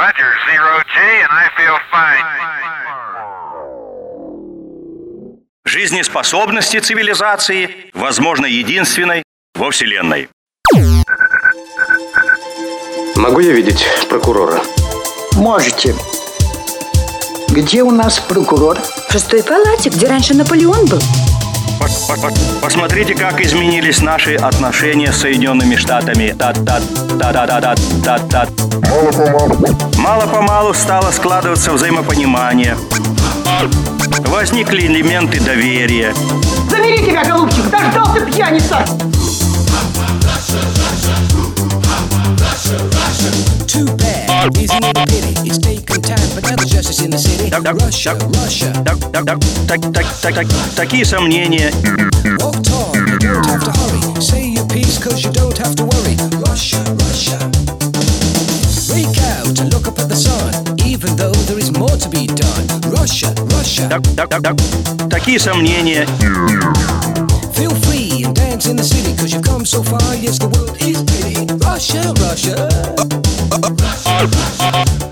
Roger, zero G, and I feel fine. Жизнеспособности цивилизации, возможно, единственной во Вселенной. Могу я видеть прокурора? Можете. Где у нас прокурор? В шестой палате, где раньше Наполеон был. Посмотрите, как изменились наши отношения с Соединенными Штатами. Та -та -та -та -та -та -та -та. Мало-помалу стало складываться взаимопонимание. Возникли элементы доверия. Забери тебя, голубчик, дождался пьяница! Too bad, isn't it a pity? It's taken time, but now the justice in the city. Так, так, Russia, так, Russia. так, так, так, так, так, так, так, Такие сомнения. Walk tall, you don't have to hurry. Say your piece, cause you don't have to worry. Russia, Russia. Break out and look up at the sun, even though there is more to be done. Russia, Russia. Так, так, так, так, Такие сомнения. Feel free and dance in the city, cause you've come so far. Yes, the world is pretty. Russia, Russia. Down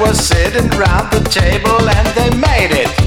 Were sitting round the table and they made it.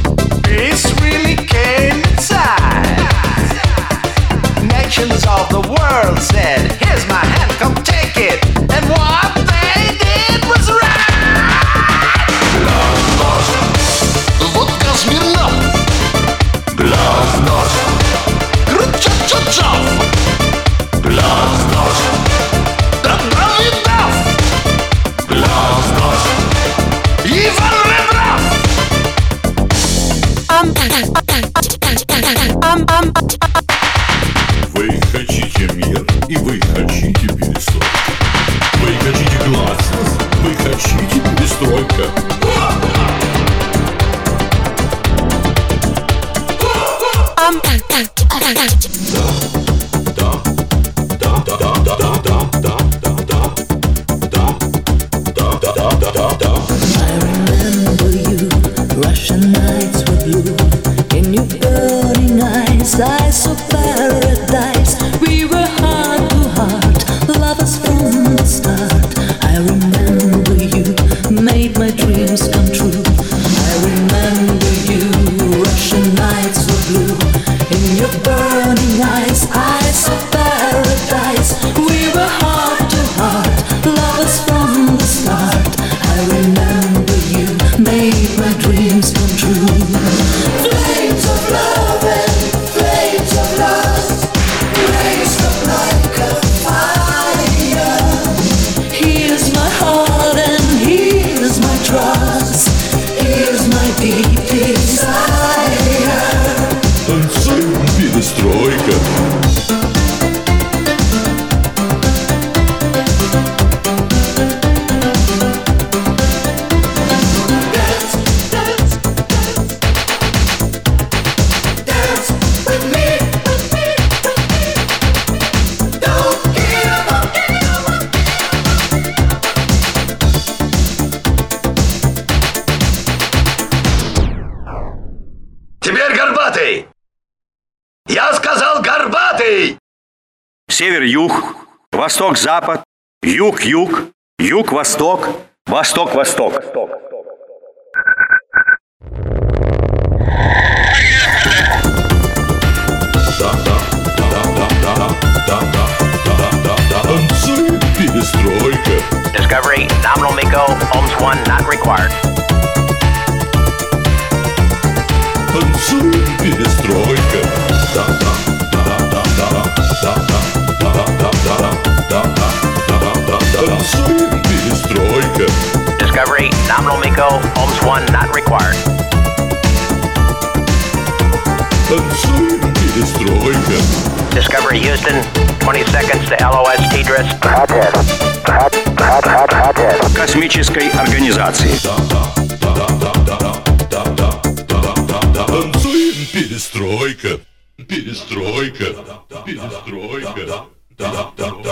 Burning eyes, saw paradise. We were heart to heart, lovers from the start. I remember you made my dreams come true. I remember you. Russian nights were blue. In your burning eyes, I saw paradise. We were heart to heart, lovers from the start. I remember you made my dreams come true. Flames of love Танцуем перестройка. север-юг, восток-запад, юг-юг, юг-восток, восток-восток. Discovery, nominal Miko, ohms 1 not required. Discovery, nominal MECO, OMS 1 not required. Discovery Houston, 20 seconds to LOS Tidris. Hothead. Hot, hot, hot, hothead. Космической организации. Танцуем перестройка. Перестройка. Перестройка. Перестройка.